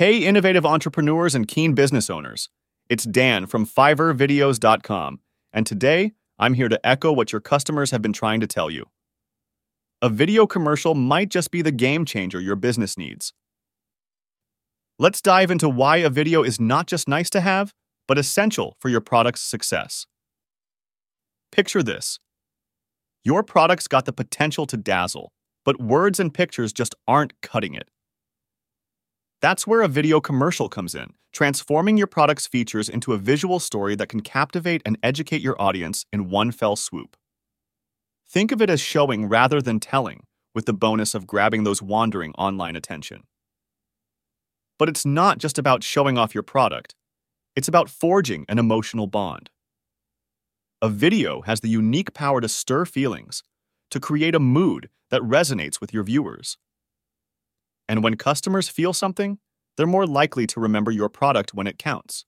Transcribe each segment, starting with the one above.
Hey, innovative entrepreneurs and keen business owners. It's Dan from FiverrVideos.com, and today I'm here to echo what your customers have been trying to tell you. A video commercial might just be the game changer your business needs. Let's dive into why a video is not just nice to have, but essential for your product's success. Picture this your product's got the potential to dazzle, but words and pictures just aren't cutting it. That's where a video commercial comes in, transforming your product's features into a visual story that can captivate and educate your audience in one fell swoop. Think of it as showing rather than telling, with the bonus of grabbing those wandering online attention. But it's not just about showing off your product, it's about forging an emotional bond. A video has the unique power to stir feelings, to create a mood that resonates with your viewers. And when customers feel something, they're more likely to remember your product when it counts.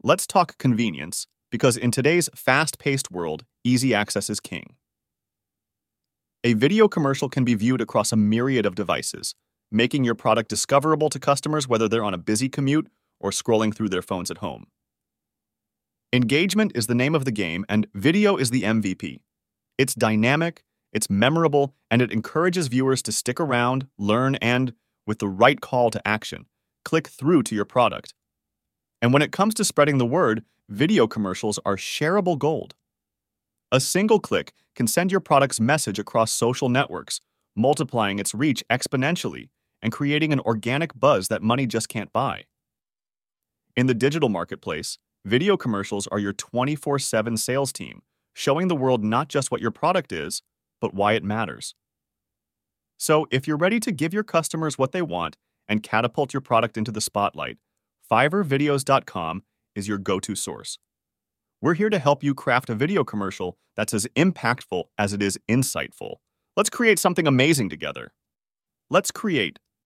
Let's talk convenience, because in today's fast paced world, easy access is king. A video commercial can be viewed across a myriad of devices, making your product discoverable to customers whether they're on a busy commute or scrolling through their phones at home. Engagement is the name of the game, and video is the MVP. It's dynamic, it's memorable, and it encourages viewers to stick around, learn, and, with the right call to action, click through to your product. And when it comes to spreading the word, video commercials are shareable gold. A single click can send your product's message across social networks, multiplying its reach exponentially and creating an organic buzz that money just can't buy. In the digital marketplace, video commercials are your 24 7 sales team, showing the world not just what your product is, but why it matters. So, if you're ready to give your customers what they want and catapult your product into the spotlight, FiverrVideos.com is your go to source. We're here to help you craft a video commercial that's as impactful as it is insightful. Let's create something amazing together. Let's create